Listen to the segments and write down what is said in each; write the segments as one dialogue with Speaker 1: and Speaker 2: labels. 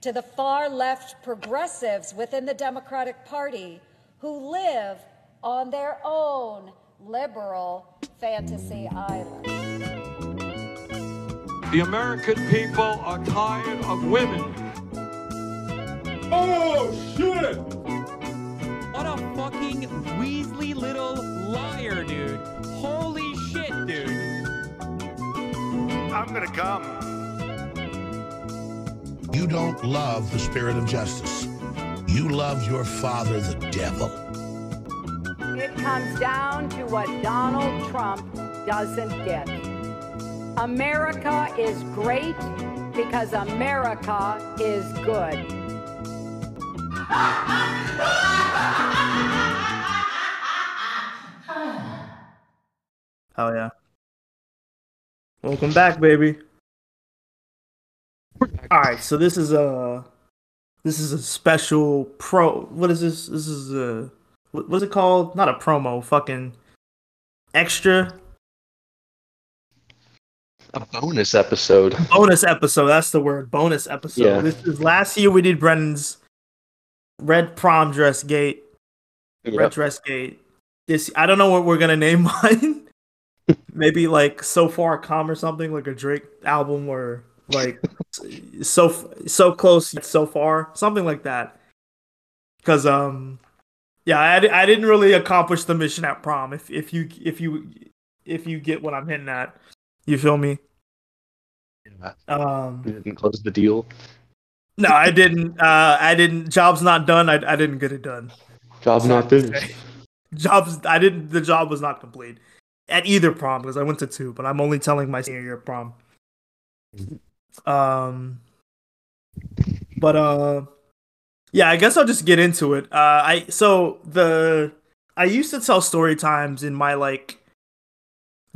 Speaker 1: to the far left progressives within the Democratic Party who live on their own liberal fantasy island.
Speaker 2: The American people are tired of women.
Speaker 3: Oh, shit!
Speaker 4: What a fucking Weasley little liar, dude. Holy shit, dude.
Speaker 5: I'm gonna come.
Speaker 6: You don't love the spirit of justice. You love your father, the devil.
Speaker 7: It comes down to what Donald Trump doesn't get. America is great because America is good.
Speaker 8: Hell yeah. Welcome back, baby. All right, so this is a this is a special pro. What is this? This is a what's it called? Not a promo. Fucking extra
Speaker 9: A bonus episode.
Speaker 8: bonus episode. That's the word. Bonus episode.
Speaker 9: Yeah.
Speaker 8: This is last year we did Brendan's red prom dress gate. Red dress gate. This I don't know what we're gonna name mine. Maybe like so far come or something like a Drake album or like so so close yet so far something like that. Because um yeah I, I didn't really accomplish the mission at prom if if you if you if you get what I'm hitting at you feel me
Speaker 9: Yeah.
Speaker 8: um
Speaker 9: We didn't close the deal.
Speaker 8: no I didn't uh I didn't job's not done I I didn't get it done
Speaker 9: Job not finished.
Speaker 8: jobs i didn't the job was not complete at either prom because i went to two but i'm only telling my senior year prom um but uh yeah i guess i'll just get into it uh i so the i used to tell story times in my like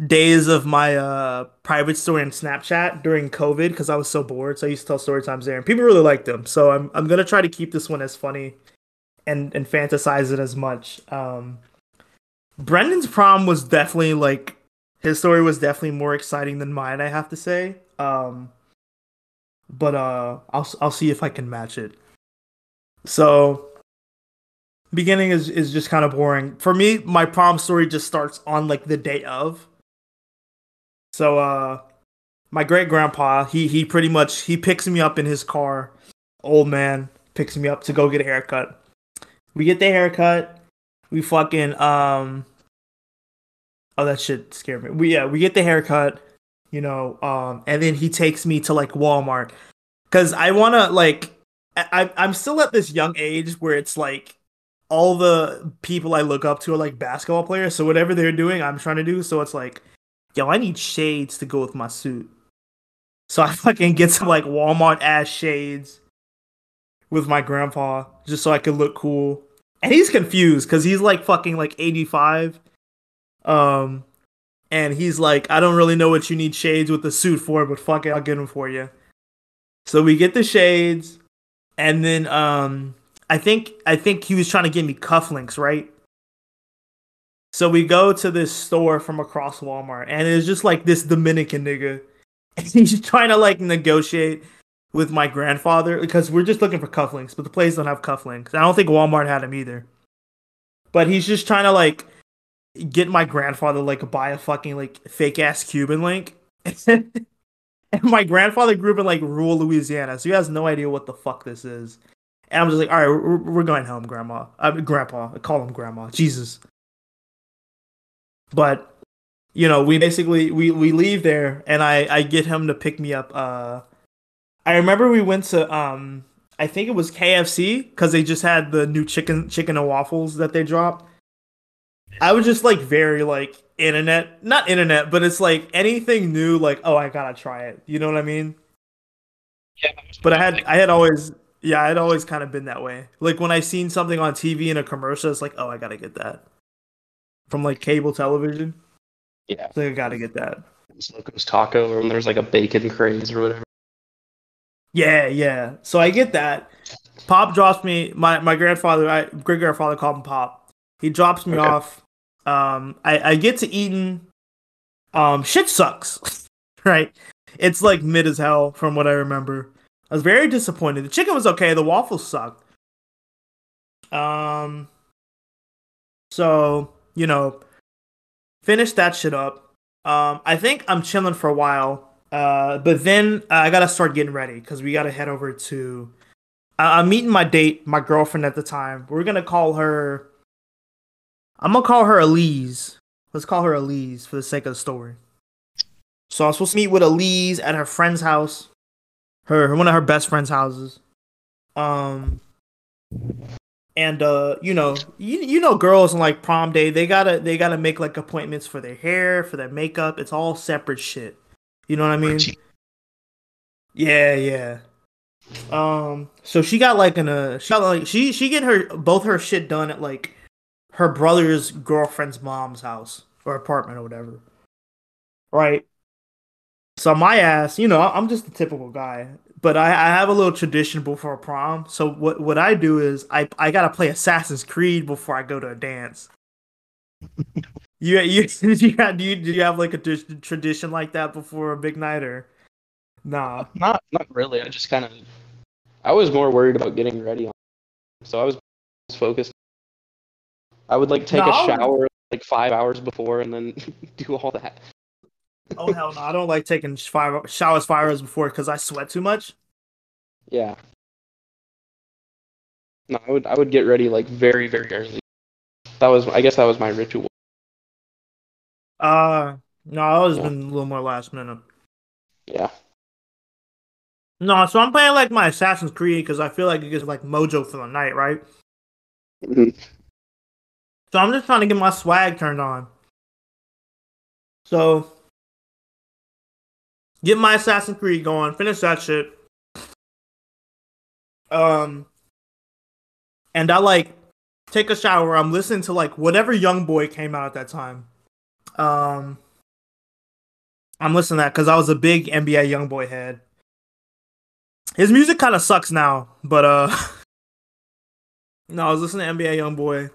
Speaker 8: days of my uh private story on snapchat during covid because i was so bored so i used to tell story times there and people really liked them so i'm, I'm gonna try to keep this one as funny and and fantasize it as much. Um, Brendan's prom was definitely like his story was definitely more exciting than mine. I have to say. Um, but uh, I'll I'll see if I can match it. So, beginning is is just kind of boring for me. My prom story just starts on like the day of. So uh, my great grandpa he he pretty much he picks me up in his car, old man picks me up to go get a haircut we get the haircut. We fucking um. Oh, that shit scared me. We yeah, we get the haircut, you know, um, and then he takes me to like Walmart, cause I wanna like, I I- I'm still at this young age where it's like, all the people I look up to are like basketball players, so whatever they're doing, I'm trying to do. So it's like, yo, I need shades to go with my suit. So I fucking get some like Walmart ass shades with my grandpa just so I could look cool. And he's confused because he's like fucking like 85. Um, and he's like, I don't really know what you need shades with the suit for, but fuck it, I'll get them for you. So we get the shades, and then um, I think I think he was trying to get me cufflinks, right? So we go to this store from across Walmart, and it's just like this Dominican nigga, and he's trying to like negotiate with my grandfather because we're just looking for cufflinks, but the place don't have cufflinks. I don't think Walmart had them either. But he's just trying to like get my grandfather like buy a fucking like fake ass Cuban link. and my grandfather grew up in like rural Louisiana, so he has no idea what the fuck this is. And I'm just like, all right, we're, we're going home, grandma. Mean, grandpa. I call him grandma. Jesus. But you know, we basically we we leave there, and I I get him to pick me up. Uh, I remember we went to um I think it was KFC because they just had the new chicken chicken and waffles that they dropped. I was just like very like internet, not internet, but it's like anything new, like oh I gotta try it. You know what I mean?
Speaker 9: Yeah.
Speaker 8: But I had I had always yeah I had always kind of been that way. Like when I seen something on TV in a commercial, it's like oh I gotta get that from like cable television.
Speaker 9: Yeah.
Speaker 8: So I gotta get that.
Speaker 9: Locos Taco, or when there's like a bacon craze or whatever.
Speaker 8: Yeah, yeah. So I get that. Pop drops me. My my grandfather, I great grandfather called him Pop. He drops me
Speaker 9: Okay.
Speaker 8: off. Um, I I get to Eaton. Um, shit sucks. right. It's like mid as hell from what I remember. I was very disappointed. The chicken was okay. The waffles sucked. Um. So you know, finish that shit up. Um, I think I'm chilling for a while. Uh, but then uh, I gotta start getting ready because we gotta head over to. I- I'm meeting my date, my girlfriend at the time. We're gonna call her. I'm gonna call her Elise. Let's call her Elise for the sake of the story. So I'm supposed to meet with Elise at her friend's house, her one of her best friend's houses. Um, and uh, you know, you you know, girls on like prom day, they gotta they gotta make like appointments for their hair, for their makeup. It's all separate shit. You know what I mean? Yeah, yeah. Um, so she got like an uh, she got like she she get her both her shit done at like her brother's girlfriend's mom's house or apartment or whatever. Right. So my ass, you know, I'm just a typical guy, but I, I have a little tradition before prom. So what what I do is I I gotta play Assassin's Creed before I go to a dance. you you did you have, do you did you have like a dis- tradition like that before a big night or nah?
Speaker 9: Not not really. I just kind of. I was more worried about getting ready, on, so I was focused. I would like take
Speaker 8: No,
Speaker 9: a shower like five hours before and then do all that.
Speaker 8: Oh hell no! I don't like taking five showers five hours before because I sweat too much.
Speaker 9: Yeah. No, I would I would get ready like very very early. That was I guess that was my ritual.
Speaker 8: Uh no, I always
Speaker 9: Yeah.
Speaker 8: been a little more last minute.
Speaker 9: Yeah.
Speaker 8: No, so I'm playing like my Assassin's Creed because I feel like it gives like mojo for the night, right?
Speaker 9: Mhm.
Speaker 8: So I'm just trying to get my swag turned on. So get my Assassin's Creed going, finish that shit. Um and I like take a shower. I'm listening to like whatever YoungBoy came out at that time. Um I'm listening to that because I was a big NBA YoungBoy head. His music kind of sucks now, but uh No, I was listening to NBA YoungBoy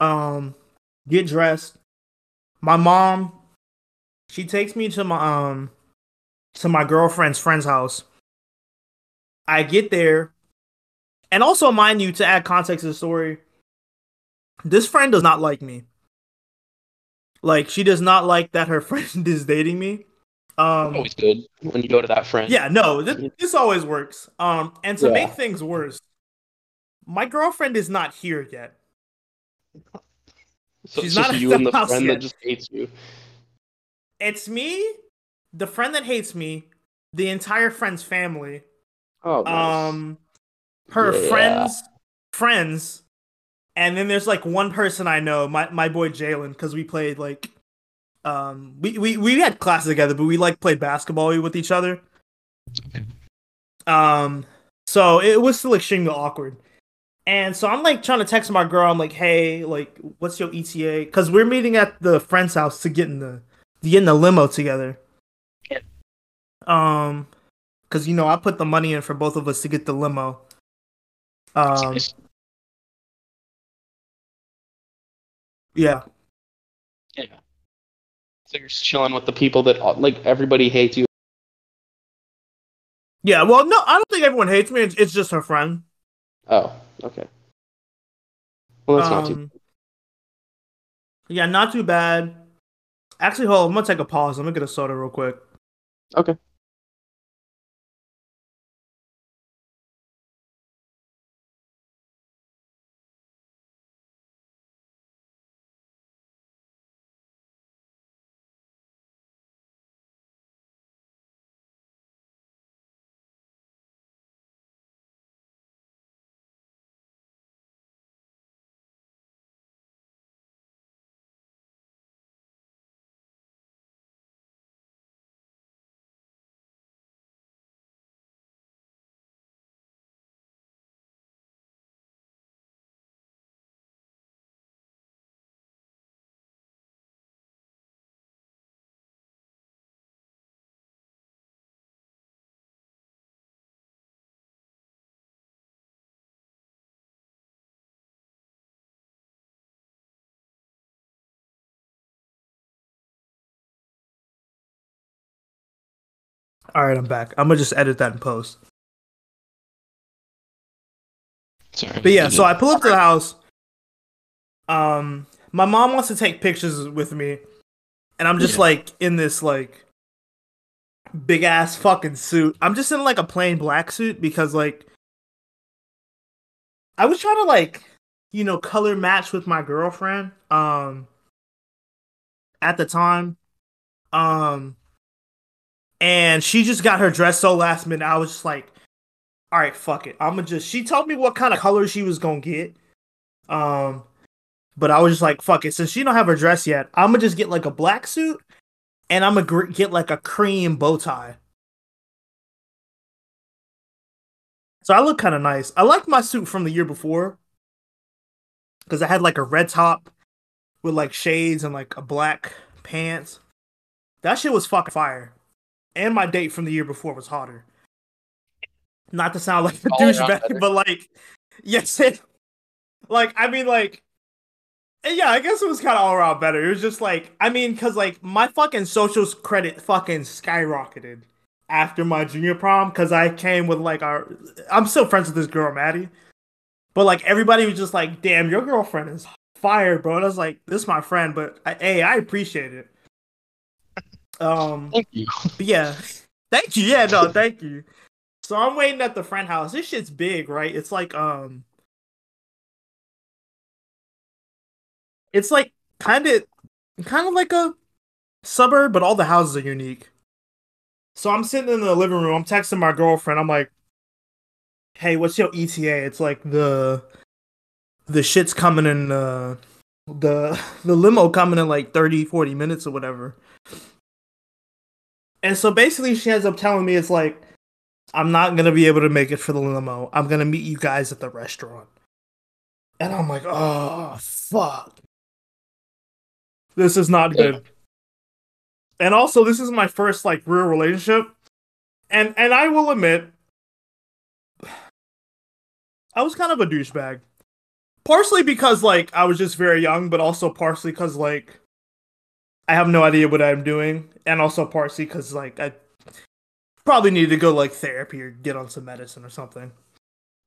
Speaker 8: um get dressed my mom she takes me to my um to my girlfriend's friend's house i get there and also mind you to add context to the story this friend does not like me like she does not like that her friend is dating me um
Speaker 9: Always good when you go to that friend.
Speaker 8: yeah, no, this, this always works. Um, and to
Speaker 9: Yeah.
Speaker 8: make things worse, my girlfriend is not here yet.
Speaker 9: So
Speaker 8: she's
Speaker 9: it's
Speaker 8: not
Speaker 9: just you
Speaker 8: the
Speaker 9: and the friend
Speaker 8: yet.
Speaker 9: that just hates you.
Speaker 8: It's me, the friend that hates me, the entire friend's family,
Speaker 9: Oh, nice.
Speaker 8: um, her
Speaker 9: Yeah.
Speaker 8: friends, friends, and then there's like one person I know, my my boy Jalen, because we played like, um, we, we we had classes together, but we like played basketball with each other. Um, so it was still extremely awkward. And so I'm like trying to text my girl. I'm like, hey, like, what's your ETA? Because we're meeting at the friend's house to get in the to get in the limo together.
Speaker 9: Yeah.
Speaker 8: Um, because you know I put the money in for both of us to get the limo. Um, yeah.
Speaker 9: yeah. So you're just chilling with the people that like everybody hates you.
Speaker 8: Yeah, well, no, I don't think everyone hates me. It's, it's just her friend.
Speaker 9: Oh, okay. Well, that's not too.
Speaker 8: Um, Yeah, not too bad. Actually, hold. on, I'm gonna take a pause. I'm gonna get a soda real quick.
Speaker 9: Okay.
Speaker 8: All right, I'm back. I'm gonna just edit that and post.
Speaker 9: Sorry.
Speaker 8: But yeah, so I pull up to the house. Um, my mom wants to take pictures with me, and I'm just
Speaker 9: yeah.
Speaker 8: like in this like big ass fucking suit. I'm just in like a plain black suit because like I was trying to like you know color match with my girlfriend. Um, at the time, um and she just got her dress so last minute. I was just like all right, fuck it. I'm gonna just. She told me what kind of color she was gonna get. Um, but I was just like, fuck it. Since she don't have her dress yet, I'm gonna just get like a black suit, and I'm gonna gr- get like a cream bow tie. So I look kind of nice. I like my suit from the year before because I had like a red top with like shades and like a black pants. That shit was fucking fire. And my date from the year before was hotter. Not to sound like a douchebag, but like, yes, it, like I mean, like, eh, yeah, I guess it was kind of all around better. It was just like, I mean, because like my fucking social credit fucking skyrocketed after my junior prom because I came with like our. I'm still friends with this girl, Maddie, but like everybody was just like, "Damn, your girlfriend is fire, bro." And I was like, "This is my friend," but I, hey, I appreciate it. Um,
Speaker 9: Thank you.
Speaker 8: yeah, thank you. Yeah, no, thank you. So I'm waiting at the friend house. This shit's big, right? It's like um, it's like kind of, kind of like a suburb, but all the houses are unique. So I'm sitting in the living room. I'm texting my girlfriend. I'm like, "Hey, what's your ETA?" It's like the the shit's coming in uh, the the limo coming in like 30 40 minutes or whatever. And so basically she ends up telling me it's like I'm not going to be able to make it for the limo. I'm going to meet you guys at the restaurant. And I'm like, "Oh, fuck. This is not good." And also this is my first like real relationship. And and I will admit I was kind of a douchebag. Partially because like I was just very young, but also partially because like I have no idea what I'm doing, and also partially because like I probably need to go like therapy or get on some medicine or something.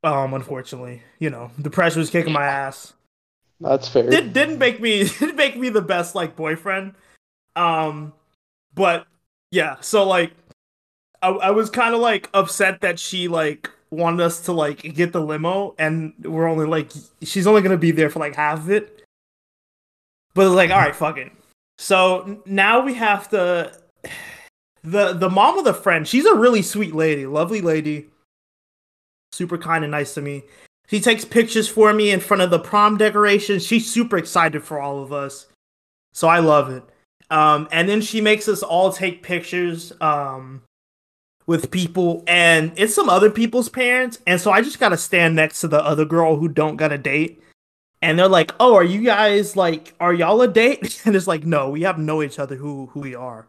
Speaker 8: Um, unfortunately, you know, the pressure was kicking my ass.
Speaker 9: That's fair.
Speaker 8: Did didn't make me didn't make me the best like boyfriend. Um, but yeah, so like I, I was kind of like upset that she like wanted us to like get the limo and we're only like she's only gonna be there for like half of it. But it's like, all right, fuck it. So now we have to the the mom of the friend, she's a really sweet lady, lovely lady, super kind and nice to me. She takes pictures for me in front of the prom decorations. She's super excited for all of us. So I love it. Um, and then she makes us all take pictures um, with people, and it's some other people's parents. And so I just gotta stand next to the other girl who don't got a date. And they're like, "Oh, are you guys like, are y'all a date?" And it's like, "No, we have know each other who who we are.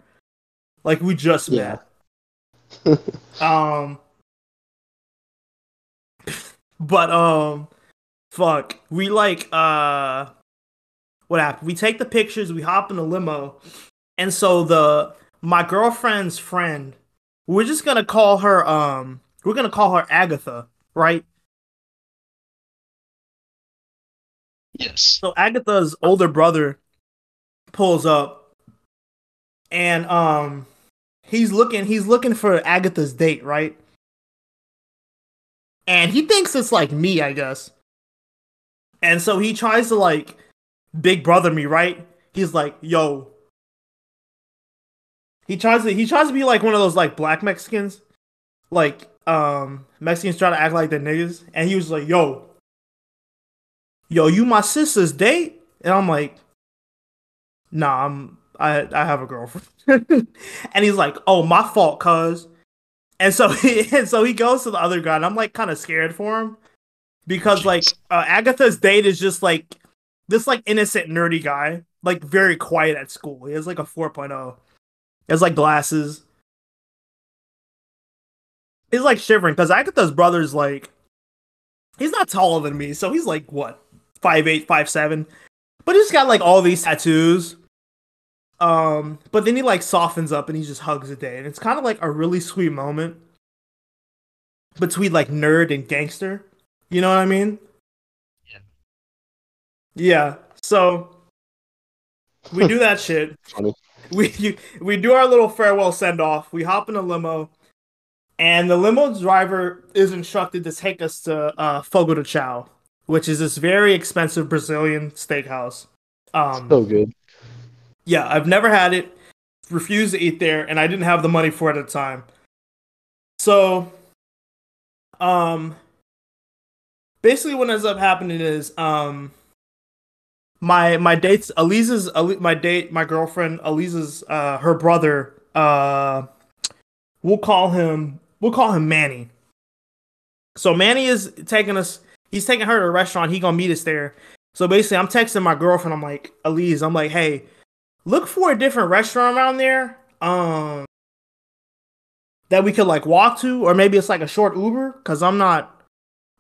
Speaker 8: Like we just
Speaker 9: Yeah.
Speaker 8: met." Um, but um, fuck, we like uh, what happened? We take the pictures, we hop in the limo, and so the my girlfriend's friend, we're just gonna call her um, we're gonna call her Agatha, right?
Speaker 9: Yes.
Speaker 8: So Agatha's older brother pulls up, and um, he's looking he's looking for Agatha's date, right? And he thinks it's like me, I guess. And so he tries to like big brother me, right? He's like, "Yo." He tries to he tries to be like one of those like black Mexicans, like um Mexicans try to act like they're niggas, and he was like, "Yo, yo, you my sister's date?" And I'm like, "Nah, I'm I I have a girlfriend." and he's like, "Oh, my fault, cuz." And so he and so he goes to the other guy, and I'm like kind of scared for him because like uh, Agatha's date is just like this like innocent nerdy guy, like very quiet at school. He has like a 4.0. He has like glasses. He's like shivering because Agatha's brother's like he's not taller than me, so he's like what five eight, five seven, but he's got like all these tattoos. Um, but then he like softens up and he just hugs a day, and it's kind of like a really sweet moment between like nerd and gangster. You know what I mean? Yeah. Yeah. So we do that shit.
Speaker 9: Funny.
Speaker 8: We you, we do our little farewell send off. We hop in a limo, and the limo driver is instructed to take us to uh, Fogo de Chao, which is this very expensive Brazilian steakhouse. Um,
Speaker 9: So good.
Speaker 8: yeah, I've never had it. Refused to eat there, and I didn't have the money for it at the time. So, um, basically, what ends up happening is, um, my my dates, Eliza's Ali- my date, my girlfriend, Eliza's, uh, her brother, uh, we'll call him, we'll call him Manny. So Manny is taking us. He's taking her to a restaurant. He gonna meet us there. So basically, I'm texting my girlfriend. I'm like, Elise, I'm like, hey, look for a different restaurant around there. Um, that we could like walk to, or maybe it's like a short Uber. Cause I'm not.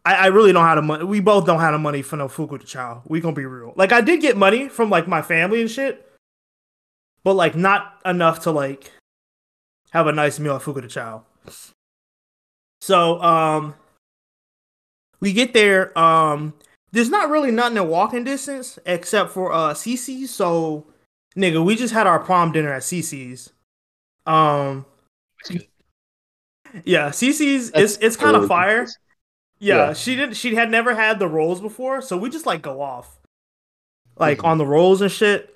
Speaker 8: I, I really don't have the money. We both don't have the money for no fuku chow. We gonna be real. Like I did get money from like my family and shit, but like not enough to like have a nice meal at fuku chow. So um, we get there. Um, there's not really nothing in walking distance except for uh CiCi's. So nigga, we just had our prom dinner at CiCi's. Um Yeah, CiCi's it's it's kind of fire. Yeah,
Speaker 9: Yeah.
Speaker 8: she did she had never had the rolls before, so we just like go off. Like
Speaker 9: Mhm.
Speaker 8: on the rolls and shit.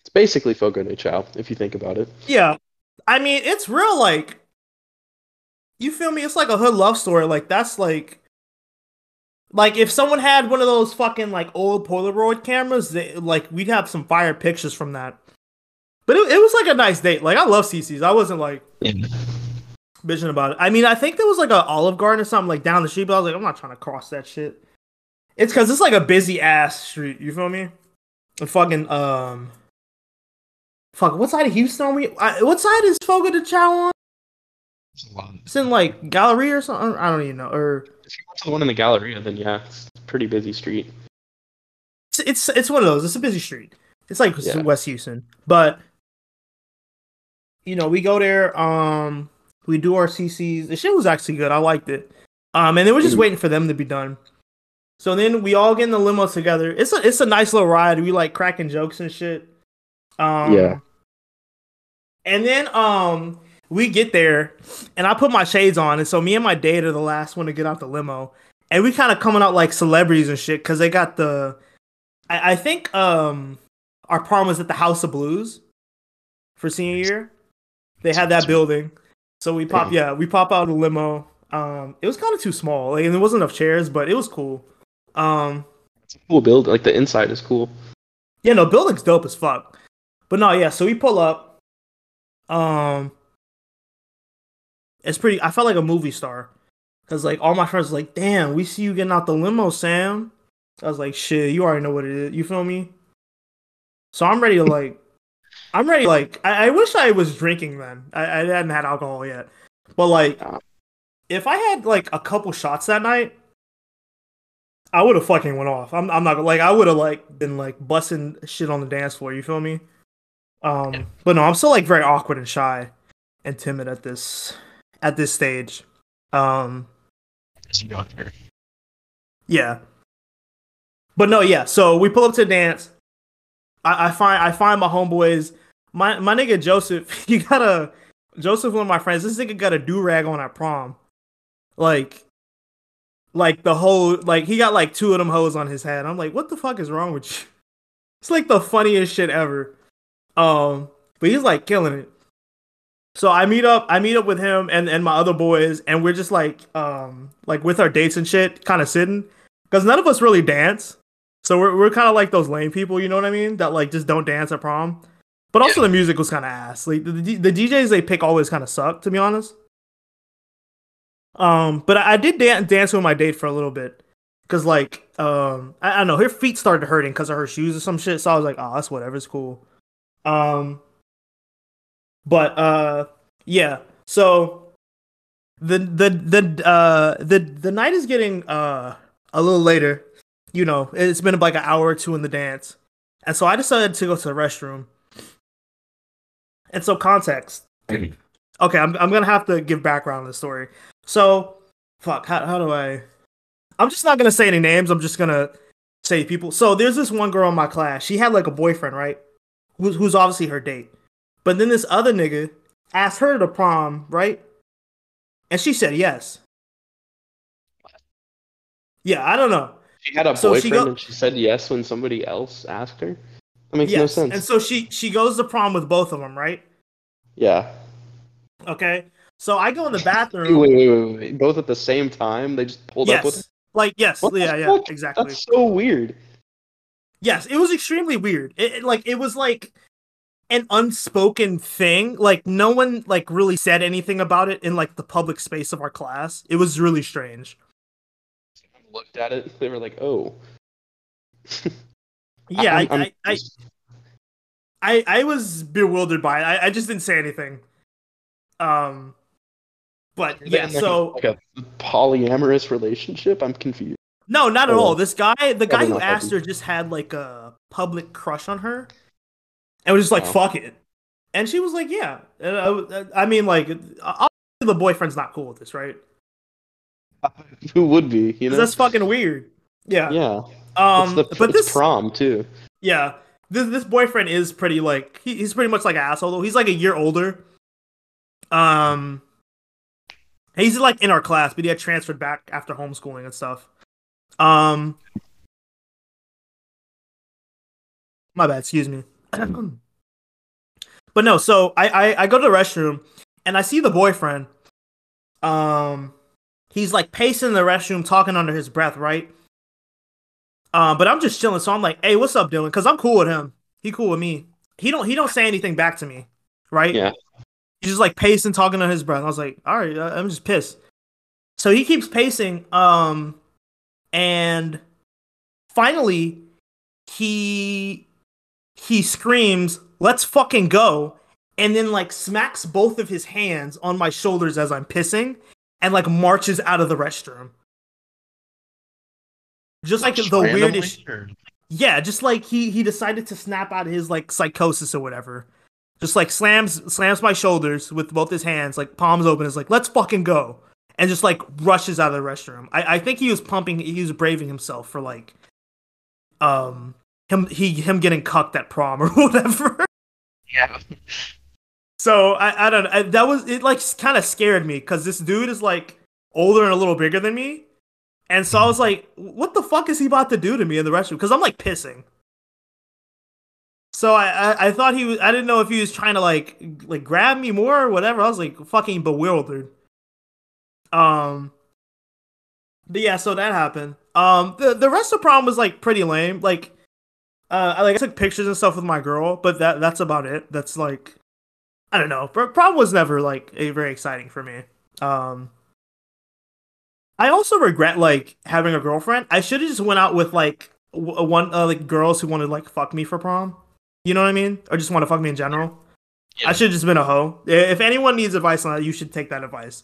Speaker 9: It's basically Fogo de Chao, if you think about it.
Speaker 8: Yeah. I mean, it's real like you feel me? It's like a hood love story. Like that's like like if someone had one of those fucking like old Polaroid cameras, they, like we'd have some fire pictures from that. But it, it was like a nice date. Like I love CiCi's. I wasn't like bitching about it. I mean, I think there was like a Olive Garden or something like down the street, but I was like, I'm not trying to cross that shit. It's because it's like a busy ass street. You feel me? And fucking um, fuck. What side of Houston are we? I, what side is Fogo de Chao on? It's in like Galleria or something. I don't even know. Or
Speaker 9: If you went to the one in the Galleria, then yeah, it's a pretty busy street.
Speaker 8: it's it's, it's one of those. It's a busy street. It's like
Speaker 9: Yeah.
Speaker 8: West Houston, but you know, we go there. Um, we do our CiCis. The shit was actually good. I liked it. Um, and then we're just
Speaker 9: Mhm.
Speaker 8: waiting for them to be done. So then we all get in the limo together. It's a it's a nice little ride. We like cracking jokes and shit. Um,
Speaker 9: Yeah.
Speaker 8: And then um we get there and I put my shades on, and so me and my date are the last one to get out the limo. And we kind of coming out like celebrities and shit because they got the I, I think um our prom was at the House of Blues for senior year. They had that building. So we pop yeah, we pop out of the limo. Um it was kind of too small. Like and there wasn't enough chairs, but it was cool. Um
Speaker 9: It's a cool build. Like the inside is cool.
Speaker 8: yeah, no, building's dope as fuck. But no, yeah, so we pull up. Um It's pretty I felt like a movie star. Cause like all my friends like, damn, we see you getting out the limo, Sam. I was like, shit, you already know what it is. You feel me? So I'm ready to like I'm ready like I, I wish I was drinking then. I, I hadn't had alcohol yet. But like
Speaker 9: Ah.
Speaker 8: if I had like a couple shots that night, I would have fucking went off. I'm I'm not like I would have like been like busting shit on the dance floor, you feel me? Um but no, I'm still like very awkward and shy and timid at this at this stage. Um yeah. But no, yeah. So we pull up to the dance. I, I find I find my homeboys. My my nigga Joseph, he got a Joseph, one of my friends. This nigga got a do rag on at prom, like, like the whole like he got like two of them hoes on his head. I'm like, what the fuck is wrong with you? It's like the funniest shit ever. Um, but he's like killing it. So I meet up, I meet up with him and and my other boys, and we're just like um like with our dates and shit, kind of sitting because none of us really dance. So we're we're kind of like those lame people, you know what I mean? That like just don't dance at prom. But also the music was kind of ass. Like the, the DJs they pick always kind of suck, to be honest. Um, but I, I did dan- dance with my date for a little bit, cause like um I, I don't know her feet started hurting because of her shoes or some shit. So I was like, oh, that's whatever, it's cool. Um, but uh yeah, so the the the uh the the night is getting uh a little later. You know, it's been like an hour or two in the dance, and so I decided to go to the restroom. And so context. okay, I'm I'm gonna have to give background on the story. So, fuck, how how do I? I'm just not gonna say any names. I'm just gonna say people. So there's this one girl in my class. She had like a boyfriend, right? Who's who's obviously her date. But then this other nigga asked her to prom, right? And she said yes. Yeah, I don't know.
Speaker 9: She had a
Speaker 8: So she
Speaker 9: boyfriend
Speaker 8: go-
Speaker 9: and she said yes when somebody else asked her. That makes no sense.
Speaker 8: And so she she goes to prom with both of them, right?
Speaker 9: yeah.
Speaker 8: Okay. So I go in the bathroom.
Speaker 9: wait, wait, wait, wait. Both at the same time? They just pulled up with.
Speaker 8: Like yes,
Speaker 9: What
Speaker 8: yeah, yeah, exactly.
Speaker 9: That's so weird.
Speaker 8: Yes, it was extremely weird. It, it- like it was like an unspoken thing. Like no one like really said anything about it in like the public space of our class. It was really strange.
Speaker 9: Looked at it, they were like, "Oh."
Speaker 8: Yeah, I I, I, I I was bewildered by it. I, I just didn't say anything. Um but yeah,
Speaker 9: like,
Speaker 8: so
Speaker 9: like a polyamorous relationship. I'm confused.
Speaker 8: no, not at
Speaker 9: Oh.
Speaker 8: all. This guy, the guy who asked her just had like a public crush on her. And was just like,
Speaker 9: Wow.
Speaker 8: fuck it. And she was like, yeah. And I, I mean, like, obviously the boyfriend's not cool with this, right?
Speaker 9: Who would be? You know.
Speaker 8: that's fucking weird. Yeah.
Speaker 9: yeah.
Speaker 8: Um,
Speaker 9: the,
Speaker 8: but this,
Speaker 9: prom too.
Speaker 8: yeah, this this boyfriend is pretty like he, he's pretty much like an asshole. Though he's like a year older. Um, he's like in our class, but he had transferred back after homeschooling and stuff. Um, my bad. Excuse me. but no, so I, I I go to the restroom and I see the boyfriend. Um, he's like pacing the restroom, talking under his breath, right? Um, but I'm just chilling, so I'm like, "Hey, what's up, Dylan?" Because I'm cool with him. He cool with me. He don't he don't say anything back to me, right?
Speaker 9: Yeah.
Speaker 8: He's just like pacing, talking under his breath. I was like, "All right, uh, I'm just pissed." So he keeps pacing, um, and finally, he he screams, "Let's fucking go!" And then like smacks both of his hands on my shoulders as I'm pissing, and like marches out of the restroom. Just like the weirdest. Yeah, just like he he decided to snap out of his like psychosis or whatever. Just like slams slams my shoulders with both his hands, like palms open, is like, let's fucking go. And just like rushes out of the restroom. I, I think he was pumping he was braving himself for like um him he him getting cucked at prom or whatever.
Speaker 9: Yeah.
Speaker 8: So I, I don't know. I, that was it. Like kind of scared me because this dude is like older and a little bigger than me, and so I was like, "What the fuck is he about to do to me in the restroom?" Because I'm like pissing. So I, I I thought he was. I didn't know if he was trying to like like grab me more or whatever. I was like fucking bewildered. Um. But yeah, so that happened. Um, the the rest of the problem was like pretty lame. Like, uh, I like I took pictures and stuff with my girl, but that that's about it. That's like I don't know. Prom was never like a very exciting for me. Um, I also regret like having a girlfriend. I should have just went out with like w- one uh, like girls who wanted to like fuck me for prom. You know what I mean? Or just want to fuck me in general. I should have just been a hoe. If anyone needs advice on that, you should take that advice.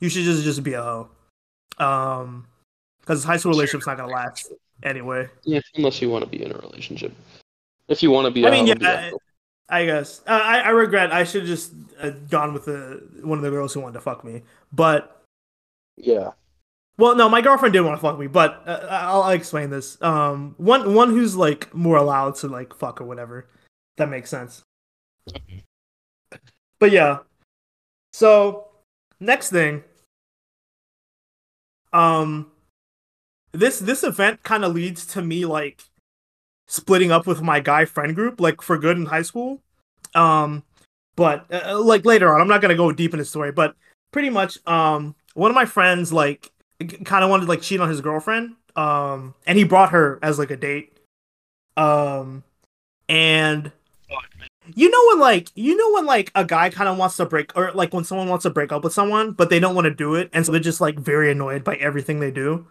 Speaker 8: You should just just be a hoe. Um, because high school relationship's not gonna last anyway.
Speaker 9: Yeah, unless you want to be in a relationship. If you want to be,
Speaker 8: I mean, yeah,
Speaker 9: a hoe.
Speaker 8: I, I guess uh, I I regret. I should just uh, gone with the one of the girls who wanted to fuck me. But
Speaker 9: yeah.
Speaker 8: well, no, my girlfriend did want to fuck me. But uh, I'll, I'll explain this. Um, one one who's like more allowed to like fuck or whatever. That makes sense. But yeah. So next thing. Um, this this event kind of leads to me like splitting up with my guy friend group like for good in high school. Um, but uh, like later on, I'm not gonna go deep in the story, but pretty much, um, one of my friends like kind of wanted to like cheat on his girlfriend. Um, and he brought her as like a date. Um, and you know when like you know when like a guy kind of wants to break or like when someone wants to break up with someone but they don't want to do it and so they're just like very annoyed by everything they do.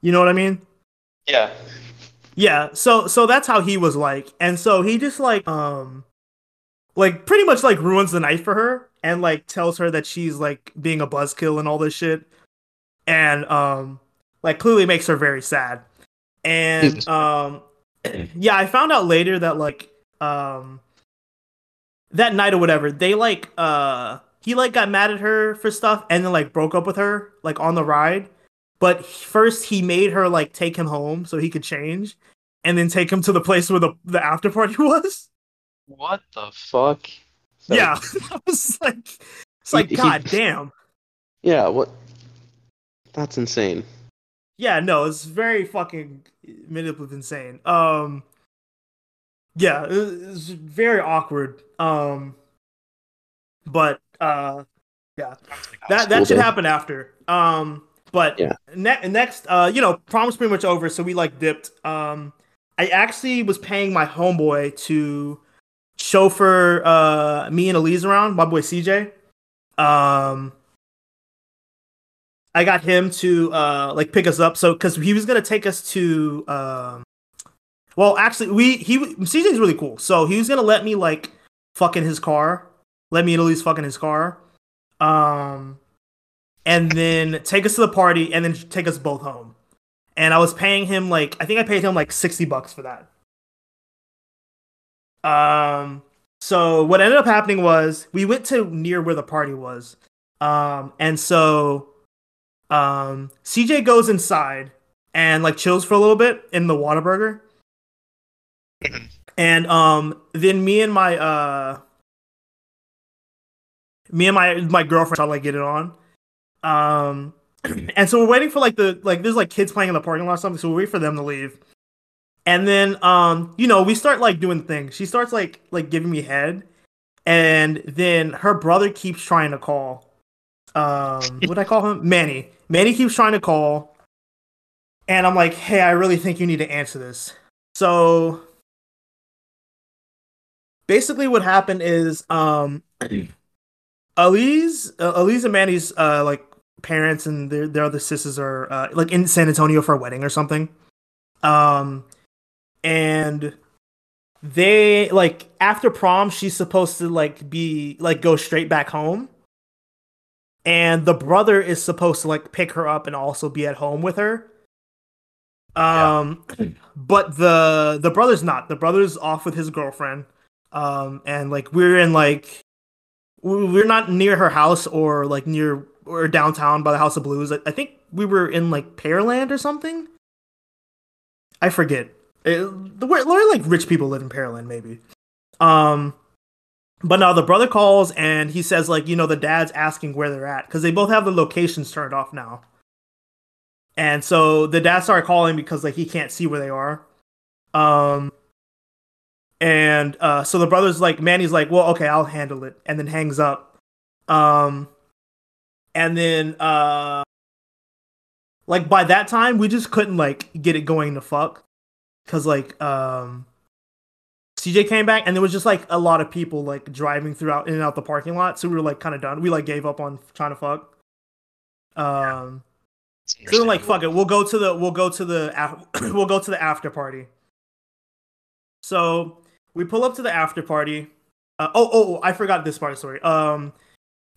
Speaker 8: You know what I mean?
Speaker 9: Yeah.
Speaker 8: Yeah, so so that's how he was like. And so he just like um like pretty much like ruins the night for her and like tells her that she's like being a buzzkill and all this shit. And um like clearly makes her very sad. And um yeah, I found out later that like um that night or whatever, they like uh he like got mad at her for stuff and then like broke up with her like on the ride. But first he made her like take him home so he could change, and then take him to the place where the the after party was.
Speaker 9: What the fuck? So-
Speaker 8: yeah, I was like, it's like
Speaker 9: He- he-
Speaker 8: god damn.
Speaker 9: Yeah. What? That's insane.
Speaker 8: Yeah, no, it's very fucking manipulative, insane. Um, yeah, it- it's very awkward. Um, but uh, yeah, that that should happen after. Um, but
Speaker 9: Yeah.
Speaker 8: ne- next, uh, you know, prom prom's pretty much over, so we like dipped. Um, I actually was paying my homeboy to chauffeur uh me and Elise around, my boy CJ. Um, I got him to uh like pick us up, so because he was gonna take us to um. Well, actually, we he CJ's really cool, so he was gonna let me like fuck in his car, let me and Elise fuck in his car, um, and then take us to the party, and then take us both home. And I was paying him like I think I paid him like sixty bucks for that. Um, so what ended up happening was we went to near where the party was, um, and so um, CJ goes inside and like chills for a little bit in the Whataburger. And um then me and my uh me and my my girlfriend try to like get it on. Um and so we're waiting for like the like there's like kids playing in the parking lot or something, so we wait for them to leave. And then um, you know, we start like doing things. She starts like like giving me head, and then her brother keeps trying to call. Um what I call him? Manny. Manny keeps trying to call. And I'm like, hey, I really think you need to answer this. So basically what happened is um Elise uh, Elise and Manny's uh like parents and their their other sisters are uh, like in San Antonio for a wedding or something. Um and they like after prom she's supposed to like be like go straight back home. And the brother is supposed to like pick her up and also be at home with her. Um but the the brother's not. The brother's off with his girlfriend. Um and like we're in like we're not near her house or like near or downtown by the House of Blues. I, I think we were in like Pearland or something. I forget. It, the where, where like rich people live in Pearland, maybe. Um, but now the brother calls and he says like you know the dad's asking where they're at because they both have the locations turned off now. And so the dad started calling because like he can't see where they are. Um, and uh, so the brother's like, Manny's like, well, okay, I'll handle it, and then hangs up. Um, and then uh, like by that time, we just couldn't like get it going to fuck, cause like um, CJ came back, and there was just like a lot of people like driving throughout in and out the parking lot, so we were like kind of done. We like gave up on trying to fuck. Um. So we're like, fuck it, we'll go to the we'll go to the af- we'll go to the after party. So we pull up to the after party. Uh, oh, oh, oh, I forgot this part of the story. Um,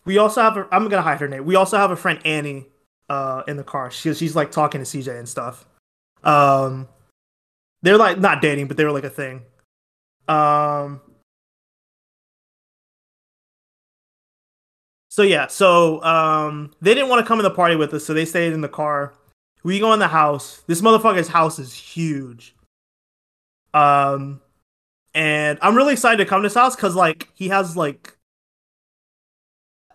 Speaker 8: we also have a, I'm gonna hide her name. We also have a friend Annie, uh, in the car. She, she's like talking to CJ and stuff. Um, they're like not dating, but they were like a thing. Um. So yeah, so um, they didn't want to come in the party with us, so they stayed in the car. We go in the house. This motherfucker's house is huge. Um, and I'm really excited to come to this house because like he has like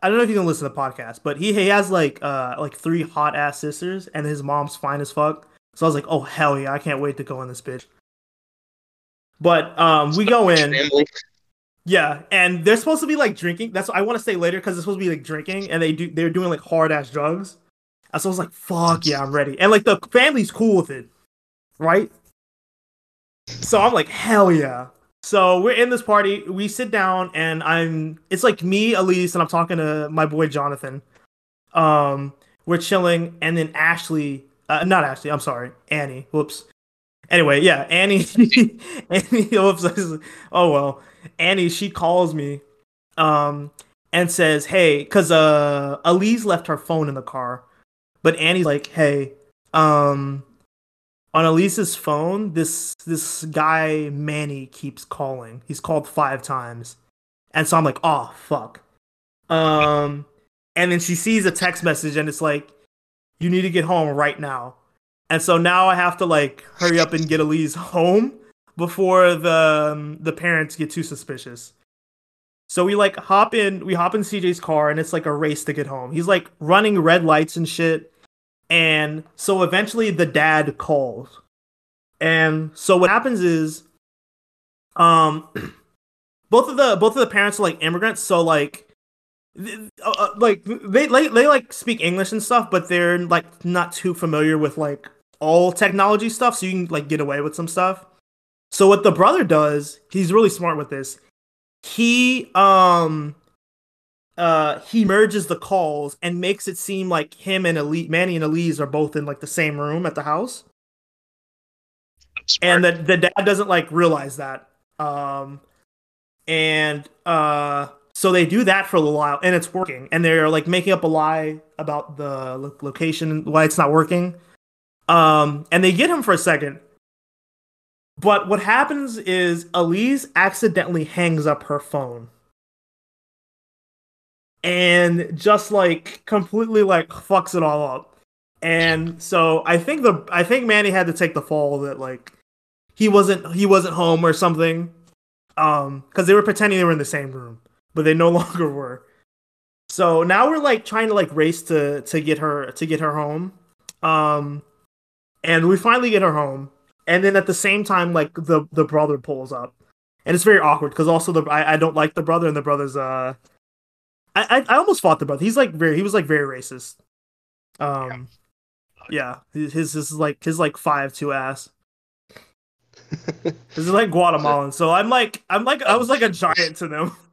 Speaker 8: I don't know if you can listen to the podcast, but he he has like uh like three hot ass sisters and his mom's fine as fuck. So I was like, oh hell yeah, I can't wait to go in this bitch. But um, we go in. Yeah, and they're supposed to be like drinking. That's what I want to say later because they're supposed to be like drinking, and they do they're doing like hard ass drugs. And so I was like, "Fuck yeah, I'm ready." And like the family's cool with it, right? So I'm like, "Hell yeah!" So we're in this party. We sit down, and I'm. It's like me, Elise, and I'm talking to my boy Jonathan. Um, we're chilling, and then Ashley, uh, not Ashley. I'm sorry, Annie. Whoops. Anyway, yeah, Annie. Annie. Whoops. Oh well. Annie, she calls me, um, and says, "Hey, cause uh, Elise left her phone in the car, but Annie's like, hey, um, on Elise's phone, this this guy Manny keeps calling. He's called five times, and so I'm like, oh fuck. Um, and then she sees a text message and it's like, "You need to get home right now." And so now I have to like hurry up and get Elise home before the um, the parents get too suspicious. So we like hop in, we hop in CJ's car, and it's like a race to get home. He's like running red lights and shit. And so eventually the dad calls. And so what happens is um both of the both of the parents are like immigrants, so like uh, uh, like they, they they like speak English and stuff, but they're like not too familiar with like all technology stuff, so you can like get away with some stuff. So what the brother does, he's really smart with this. He um uh he merges the calls and makes it seem like him and Elite Manny and Elise are both in like the same room at the house. And the the dad doesn't like realize that. Um and uh so they do that for a little while and it's working and they're like making up a lie about the lo- location why it's not working. Um and they get him for a second but what happens is Elise accidentally hangs up her phone. And just like completely like fucks it all up. And so I think the I think Manny had to take the fall that like he wasn't he wasn't home or something. Um cuz they were pretending they were in the same room, but they no longer were. So now we're like trying to like race to to get her to get her home. Um and we finally get her home and then at the same time like the the brother pulls up and it's very awkward because also the I, I don't like the brother and the brother's uh I, I I almost fought the brother he's like very he was like very racist um yeah, his his is like his like five two ass this is like Guatemalan so I'm like I'm like I was like a giant to them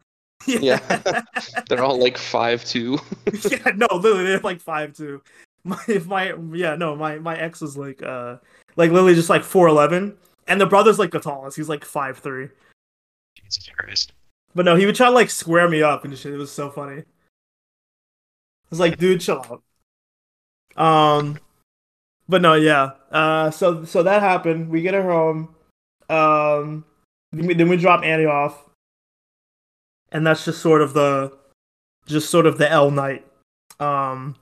Speaker 9: Yeah. They're all like five two.
Speaker 8: yeah no literally they're like five two my if my yeah no my my ex was like uh like literally just like four eleven, and the brother's like the tallest. He's like five three.
Speaker 3: Jesus Christ.
Speaker 8: But no, he would try to like square me up and shit. It was so funny. I was like, dude, chill out. Um, but no, yeah. Uh, so so that happened. We get her home. Um, then we, then we drop Annie off, and that's just sort of the, just sort of the L night. Um,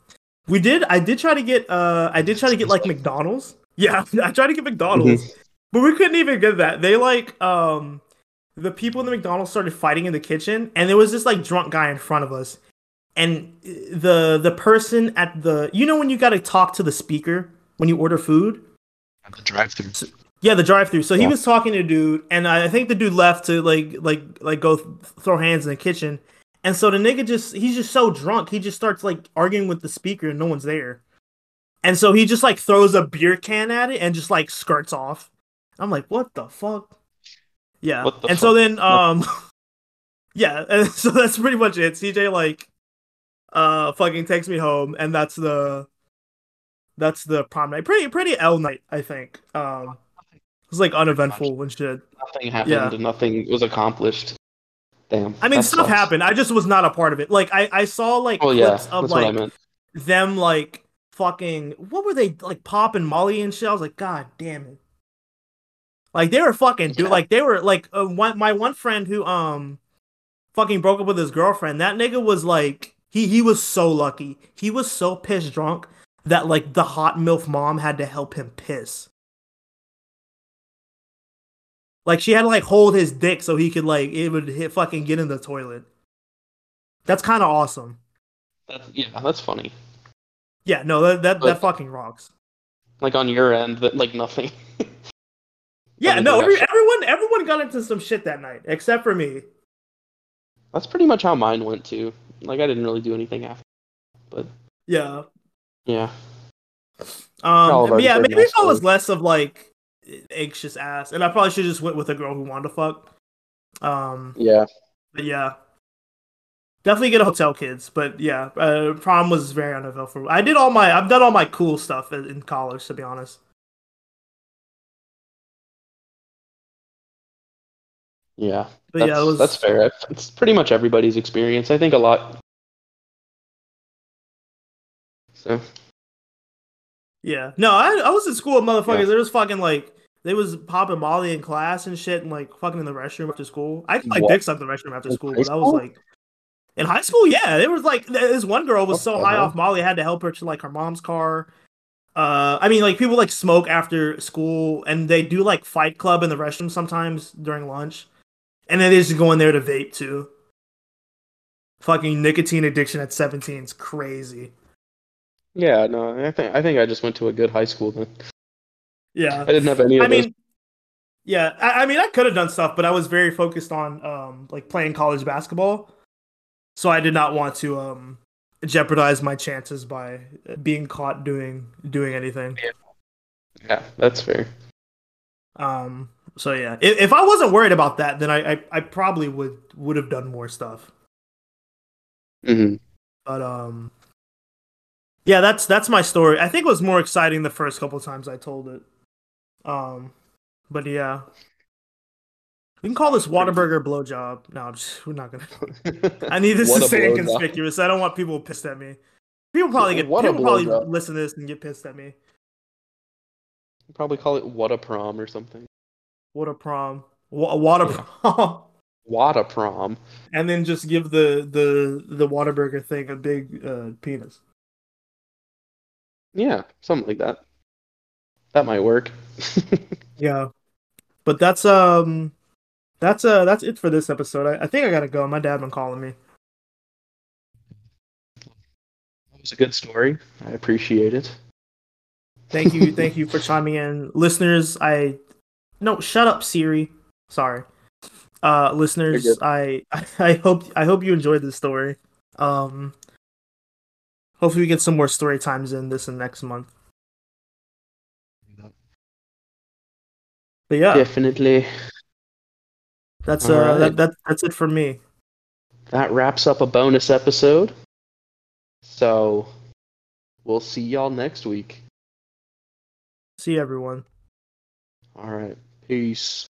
Speaker 8: we did. I did try to get. Uh, I did try to get like McDonald's. Yeah, I tried to get McDonald's, but we couldn't even get that. They like um the people in the McDonald's started fighting in the kitchen, and there was this like drunk guy in front of us, and uh, the the person at the you know when you got to talk to the speaker when you order food.
Speaker 3: The drive-through.
Speaker 8: Yeah, the drive-through. So he was talking to a dude, and I think the dude left to like like like go th- throw hands in the kitchen, and so the nigga just he's just so drunk he just starts like arguing with the speaker, and no one's there, and so he just like throws a beer can at it and just like skirts off. I'm like, what the fuck? Yeah,
Speaker 9: What the
Speaker 8: and so then um, yeah, and so that's pretty much it. CJ like uh fucking takes me home, and that's the that's the prom night. Pretty pretty L night, I think. Um, it was like uneventful and shit.
Speaker 9: Nothing happened.
Speaker 8: Yeah.
Speaker 9: Nothing was accomplished. Damn.
Speaker 8: I mean, stuff
Speaker 9: sucks.
Speaker 8: happened. I just was not a part of it. Like I I saw like
Speaker 9: Oh yeah,
Speaker 8: clips
Speaker 9: that's
Speaker 8: of
Speaker 9: what
Speaker 8: like them like fucking what were they like Pop and Molly and shit. I was like, God damn it. Like they were fucking dude.
Speaker 9: Yeah.
Speaker 8: Like they were like uh, one my one friend who um fucking broke up with his girlfriend. That nigga was like he he was so lucky. He was so piss drunk that like the hot milf mom had to help him piss. Like she had to like hold his dick so he could like it would hit fucking get in the toilet. That's kind of awesome.
Speaker 9: That's, yeah, that's funny.
Speaker 8: Yeah, no, that that, that fucking rocks.
Speaker 9: Like on your end, that like nothing.
Speaker 8: Yeah, no, every, everyone everyone got into some shit that night except for me.
Speaker 9: That's pretty much how mine went too. Like I didn't really do anything after. But
Speaker 8: Yeah.
Speaker 9: yeah, All
Speaker 8: Um yeah, maybe if I was less of like anxious ass and I probably should just went with a girl who wanted to fuck. Um
Speaker 9: yeah.
Speaker 8: but yeah. Definitely get a hotel kids, but yeah, uh, prom was very uneventful. I did all my I've done all my cool stuff in in college to be honest.
Speaker 9: Yeah,
Speaker 8: But
Speaker 9: that's,
Speaker 8: yeah, it was
Speaker 9: that's fair. It's pretty much everybody's experience. I think a lot. So
Speaker 8: Yeah. No, I I was in school with motherfuckers.
Speaker 9: Yeah.
Speaker 8: There was fucking like they was popping Molly in class and shit and like fucking in the restroom after school. I could like
Speaker 9: What?
Speaker 8: dick suck in the restroom after
Speaker 9: In
Speaker 8: school, but that was like In high school, yeah, it was like this one girl was so
Speaker 9: the
Speaker 8: high off Molly, I had to help her to like her mom's car. Uh, I mean, like people like smoke after school, and they do like Fight Club in the restroom sometimes during lunch, and then they just go in there to vape too. Fucking nicotine addiction at seventeen is crazy.
Speaker 9: Yeah, no, I think I think I just went to a good high school then.
Speaker 8: Yeah,
Speaker 9: I didn't have any of
Speaker 8: I
Speaker 9: those.
Speaker 8: mean, yeah, I, I mean, I could have done stuff, but I was very focused on um like playing college basketball, so I did not want to um jeopardize my chances by being caught doing doing anything.
Speaker 9: Yeah, that's fair.
Speaker 8: Um, so yeah, if, if I wasn't worried about that, then I I, I probably would would have done more stuff.
Speaker 9: hmm
Speaker 8: But um, yeah, that's that's my story. I think it was more exciting the first couple times I told it. Um, but yeah, we can call this Whataburger blowjob. No, I'm just, we're not gonna. I need this to stay
Speaker 9: blowjob.
Speaker 8: inconspicuous. I don't want people pissed at me. People probably get
Speaker 9: What
Speaker 8: people probably
Speaker 9: blowjob.
Speaker 8: listen to this and get pissed at me.
Speaker 9: Probably call it what a prom or something.
Speaker 8: What a prom. Wa- water prom.
Speaker 9: What a prom.
Speaker 8: and then just give the the the Whataburger thing a big uh, penis.
Speaker 9: Yeah, something like that. That might work.
Speaker 8: Yeah, but that's um, that's uh that's it for this episode. I, I think I gotta go. My dad been calling me.
Speaker 9: That was a good story. I appreciate it.
Speaker 8: Thank you, thank you for chiming in, listeners. I no, shut up, Siri. Sorry, uh, listeners.
Speaker 9: You're.
Speaker 8: I I hope I hope you enjoyed this story. Um, hopefully we get some more story times in this and next month. But yeah,
Speaker 9: Definitely.
Speaker 8: that's
Speaker 9: All
Speaker 8: uh
Speaker 9: right.
Speaker 8: that, that that's it for me.
Speaker 9: That wraps up a bonus episode. So we'll see y'all next week.
Speaker 8: See everyone.
Speaker 9: All right. reis